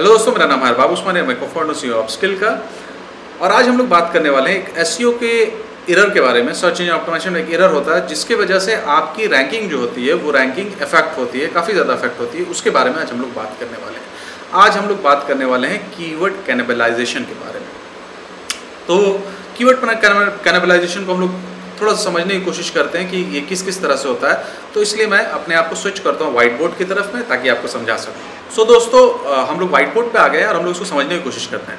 Hello दोस्तों, मेरा नाम है बाबू उस्मानी मैं कोफाउंडर सी ऑफ़ स्किल का। और आज हम लोग बात करने वाले हैं एक एस के एरर के बारे में सर्च इंजन ऑप्टिमाइजेशन में एक एरर होता है, जिसके वजह से आपकी रैंकिंग जो होती है, वो रैंकिंग इफ़ेक्ट होती है, काफ़ी ज़्यादा इफ़ेक्ट होती है, उसके बारे में आज हम लोग बात करने वाले हैं। आज हम लोग बात करने वाले हैं कीवर्ड कैनेबलाइजेशन के बारे में। तो कीवर्ड कैनेबलाइजेशन को हम लोग थोड़ा सा समझने की कोशिश करते हैं कि ये किस किस तरह से होता है। तो इसलिए मैं अपने आप को स्विच करता हूँ व्हाइट बोर्ड की तरफ़ में ताकि आपको समझा सकूँ। सो दोस्तों हम लोग व्हाइट बोर्ड पर आ गए और हम लोग इसको समझने की कोशिश करते हैं।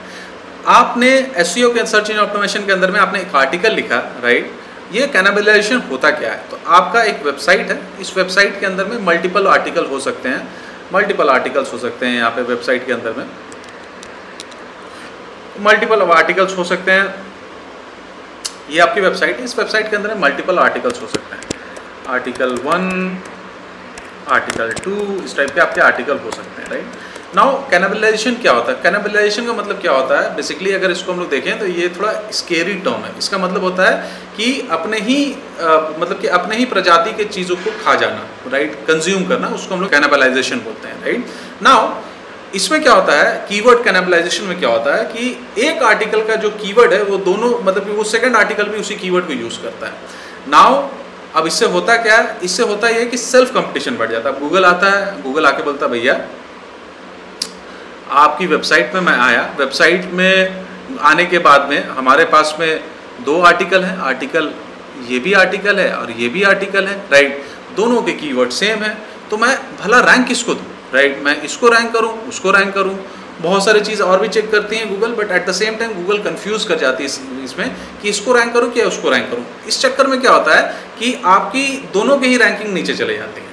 आपने एस e के सर्च इंजन ऑप्टिमेशन के अंदर में आपने एक आर्टिकल लिखा राइट ये कैनाबलाइजेशन होता क्या है? तो आपका एक वेबसाइट है। इस वेबसाइट के अंदर में मल्टीपल आर्टिकल हो सकते हैं। मल्टीपल आर्टिकल्स हो सकते हैं यहाँ पे वेबसाइट के अंदर में। मल्टीपल आर्टिकल्स हो सकते हैं। ये आपकी वेबसाइट है इस वेबसाइट के अंदर मल्टीपल आर्टिकल्स हो सकते हैं। आर्टिकल वन आर्टिकल टू इस टाइप के आपके आर्टिकल हो सकते हैं राइट नाउ कैनाबलाइजेशन क्या होता है? कैनाबलाइजेशन का मतलब क्या होता है? बेसिकली अगर इसको हम लोग देखें तो ये थोड़ा स्केरी टर्म है। इसका मतलब होता है कि अपने ही आ, मतलब कि अपने ही प्रजाति के चीज़ों को खा जाना राइट कंज्यूम करना उसको हम लोग कैनाबलाइजेशन बोलते हैं राइट नाउ इसमें क्या होता है कीवर्ड कैनेबलाइजेशन में क्या होता है कि एक आर्टिकल का जो कीवर्ड है, वो दोनों मतलब कि वो सेकंड आर्टिकल भी उसी कीवर्ड को यूज़ करता है। नाउ अब इससे होता क्या है, इससे होता यह है कि सेल्फ कंपटीशन बढ़ जाता है। गूगल आता है गूगल आके बोलता, भैया, आपकी वेबसाइट में मैं आया। वेबसाइट में आने के बाद में हमारे पास में दो आर्टिकल हैं। आर्टिकल ये भी आर्टिकल है और ये भी आर्टिकल है राइट दोनों के कीवर्ड सेम है। तो मैं भला रैंक किसको दूँ? राइट मैं इसको रैंक करूँ, उसको रैंक करूँ। बहुत सारी चीज़ और भी चेक करती हैं Google but at the same time Google confuse कर जाती है इसमें कि इसको रैंक करूँ क्या उसको रैंक करूँ। इस चक्कर में क्या होता है कि आपकी दोनों की ही रैंकिंग नीचे चले जाती है।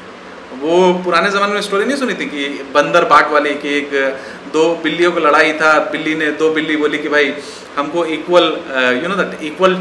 वो पुराने ज़माने में स्टोरी नहीं सुनी थी कि बंदर बाट वाली कि एक दो बिल्लियों को लड़ाई था, बिल्ली ने दो बिल्ली बोली कि भाई हमको equal you know that equal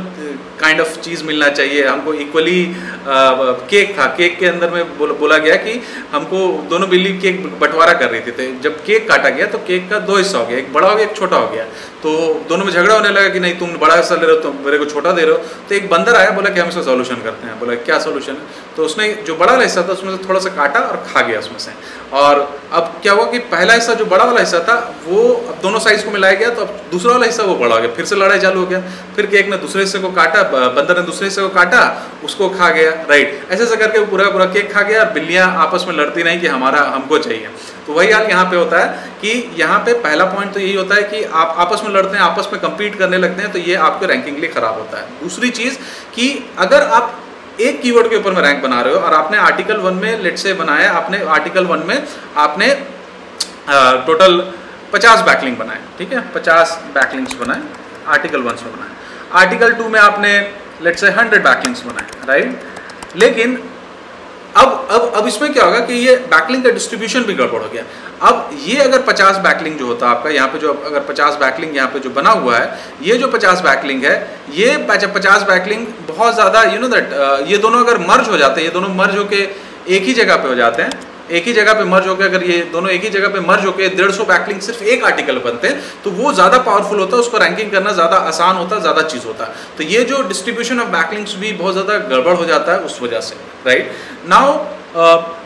kind of चीज़ मिलना चाहिए। हमको इक्वली केक uh, था। केक के अंदर में बोल, बोला गया कि हमको दोनों बिल्ली केक बंटवारा कर रही थी। तो जब केक काटा गया तो केक का दो हिस्सा हो गया। एक बड़ा हो गया एक छोटा हो गया। तो दोनों में झगड़ा होने लगा कि नहीं तुम बड़ा हिस्सा ले रहे हो तुम मेरे को छोटा दे रहे हो। तो एक बंदर आया बोला कि हम इसका सोल्यूशन करते हैं। बोला क्या सोल्यूशन है? तो उसने जो बड़ा वाला हिस्सा था उसमें से थोड़ा सा काटा और खा गया उसमें से। और अब क्या हुआ कि पहला हिस्सा जो बड़ा वाला हिस्सा था वो अब दोनों साइज़ को मिलाया गया तो अब दूसरा वाला हिस्सा वो बड़ा हो गया। फिर से लड़ाई चालू हो गया। फिर केक ने दूसरे हिस्से को काटा बंदर ने दूसरे हिस्से को काटा, उसको खा गया राइट ऐसे ऐसे करके पूरा पूरा केक खा गया, बिल्लियाँ आपस में लड़ती नहीं कि हमारा, हमको चाहिए। तो वही हाल यहाँ पे होता है कि यहाँ पे पहला पॉइंट तो यही होता है कि आप आपस में लड़ते हैं, आपस में कम्पीट करने लगते हैं तो ये आपके रैंकिंग लिए ख़राब होता है। दूसरी चीज़ कि अगर आप एक कीवर्ड के ऊपर में रैंक बना रहे हो और आपने आर्टिकल वन में लेट से बनाया, आपने आर्टिकल वन में आपने टोटल पचास बैकलिंग बनाए, ठीक है? पचास बैकलिंग्स बनाए, आर्टिकल वन से बनाए। आर्टिकल टू में आपने लेट से हंड्रेड बैकलिंग्स बनाए राइट लेकिन, अब अब अब इसमें क्या होगा कि ये बैकलिंग का डिस्ट्रीब्यूशन भी गड़बड़ हो गया। अब ये अगर 50 बैकलिंग जो होता है आपका, यहाँ पे जो अगर 50 बैकलिंग यहाँ पे जो बना हुआ है, ये जो 50 बैकलिंग है, ये 50 बैकलिंग बहुत ज़्यादा यू नो दैट ये दोनों अगर मर्ज हो जाते हैं, ये दोनों मर्ज होके एक ही जगह पे हो जाते हैं एक ही जगह पे मर्ज होकर अगर ये दोनों एक ही जगह पे मर्ज होकर डेढ़ सौ बैकलिंग सिर्फ़ एक आर्टिकल बनते हैं तो वो ज़्यादा पावरफुल होता है, उसको रैंकिंग करना ज़्यादा आसान होता है, ज़्यादा चीज़ होता है। तो ये जो डिस्ट्रीब्यूशन ऑफ़ बैकलिंग्स भी बहुत ज़्यादा गड़बड़ हो जाता है, उस वजह से राइट नाउ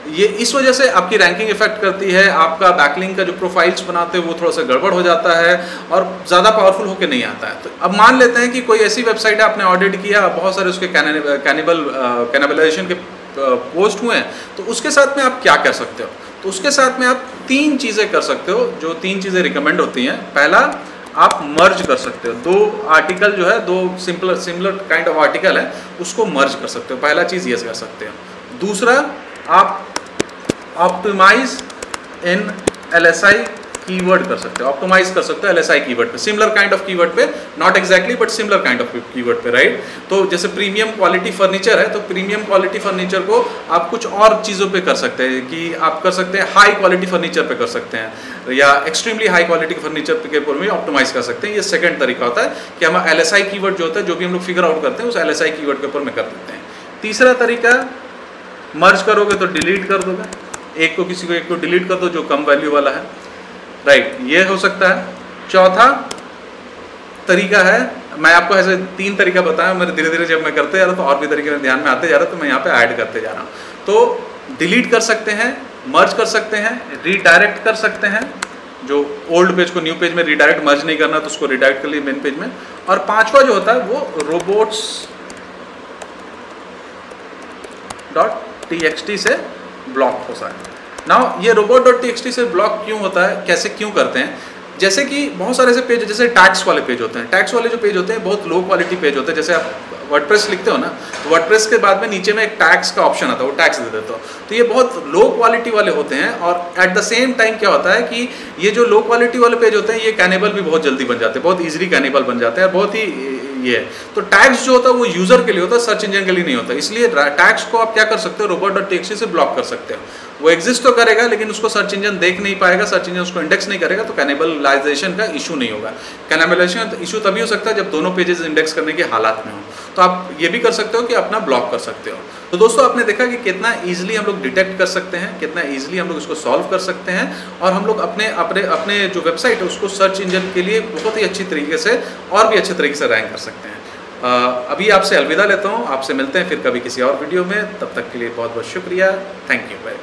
ये इस वजह से आपकी रैंकिंग इफ़ेक्ट करती है, आपका बैकलिंग का जो प्रोफाइल्स बनाते हैं, वो थोड़ा सा गड़बड़ हो जाता है और ज़्यादा पावरफुल होकर नहीं आता है। तो अब मान लेते हैं कि कोई ऐसी वेबसाइट है, आपने ऑडिट किया, बहुत सारे उसके कैनिबल कैनिबलाइजेशन के पोस्ट हुए हैं तो उसके साथ में आप क्या कर सकते हो? तो उसके साथ में आप तीन चीज़ें कर सकते हो, जो तीन चीज़ें रिकमेंड होती हैं। पहला, आप मर्ज कर सकते हो। दो आर्टिकल जो है, दो simple similar kind of article है, उसको मर्ज कर सकते हो। पहला चीज़ ये कर सकते हो। दूसरा, आप optimise in L S I keyword कर सकते हो ऑप्टोमाइज कर सकते हो एल एस आई कीवर्ड पे। सिमिलर काइंड ऑफ़ कीवर्ड पे not exactly but similar kind of keyword पे राइट तो जैसे प्रीमियम क्वालिटी फर्नीचर है तो प्रीमियम क्वालिटी फर्नीचर को आप कुछ और चीज़ों पे कर सकते हैं, कि आप कर सकते हैं हाई क्वालिटी फर्नीचर पे कर सकते हैं, या एक्सट्रीमली हाई क्वालिटी के फर्नीचर के ऊपर भी ऑप्टिमाइज कर सकते हैं। ये सेकंड तरीका होता है कि हम एल एस आई कीवर्ड जो होता है, जो भी हम लोग फिगर आउट करते हैं, उस एल एस आई कीवर्ड के ऊपर में कर देते हैं। तीसरा तरीका मर्ज करोगे तो डिलीट कर दोगे। एक को किसी को एक को डिलीट कर दो, जो कम वैल्यू वाला है। राइट ये हो सकता है। चौथा तरीका है, मैं आपको ऐसे तीन तरीका बताया, मेरे धीरे धीरे जब मैं करते जा रहा तो और भी तरीके में ध्यान में आते जा रहा तो मैं यहाँ पे ऐड करते जा रहा हूँ। तो डिलीट कर सकते हैं मर्ज कर सकते हैं रीडायरेक्ट कर सकते हैं, जो ओल्ड पेज को न्यू पेज में रिडायरेक्ट मर्ज नहीं करना तो उसको रिडायरेक्ट कर लिए मेन पेज में। और पांचवा जो होता है, वो रोबोट्स डॉट टी से ब्लॉक हो सकता है। नाउ ये रोबोट डॉट टी से ब्लॉक क्यों होता है? कैसे क्यों करते हैं? जैसे कि बहुत सारे ऐसे पेज जैसे टैक्स वाले पेज होते हैं। टैक्स वाले जो पेज होते हैं, बहुत लो क्वालिटी पेज होते हैं। जैसे आप वर्डप्रेस लिखते हो ना तो वर्डप्रेस के बाद में नीचे में एक टैक्स का ऑप्शन आता है, वो टैक्स दे देते हो। तो ये बहुत लो क्वालिटी वाले होते हैं और एट द सेम टाइम क्या होता है कि ये जो लो क्वालिटी वाले पेज होते हैं, ये कैनेबल भी बहुत जल्दी बन जाते हैं, बहुत ईजिली कैनेबल बन जाते हैं बहुत ही, ये है। तो टैक्स जो होता है, वो यूज़र के लिए होता है सर्च इंजन के लिए नहीं होता। इसलिए टैक्स को आप क्या कर सकते हो? रोबोट डॉट टेक्सी से ब्लॉक कर सकते हो। वो एग्जिस्ट तो करेगा, लेकिन उसको सर्च इंजन देख नहीं पाएगा सर्च इंजन उसको इंडेक्स नहीं करेगा तो कैनेबलाइजेशन का इशू नहीं होगा। कैनेबलाइजेशन इशू तभी हो सकता है जब दोनों पेजेस इंडेक्स करने के हालात में हो। तो आप ये भी कर सकते हो कि अपना ब्लॉक कर सकते हो। तो दोस्तों, आपने देखा कि कितना ईजिली हम लोग डिटेक्ट कर सकते हैं, कितना ईजिली हम लोग इसको सॉल्व कर सकते हैं, और हम लोग अपने अपने अपने जो वेबसाइट है, उसको सर्च इंजन के लिए बहुत ही अच्छी तरीके से, और भी अच्छे तरीके से रैंक कर सकते हैं। अभी आपसे अलविदा लेता हूँ। आपसे मिलते हैं फिर कभी किसी और वीडियो में। तब तक के लिए बहुत बहुत शुक्रिया थैंक यू वेरी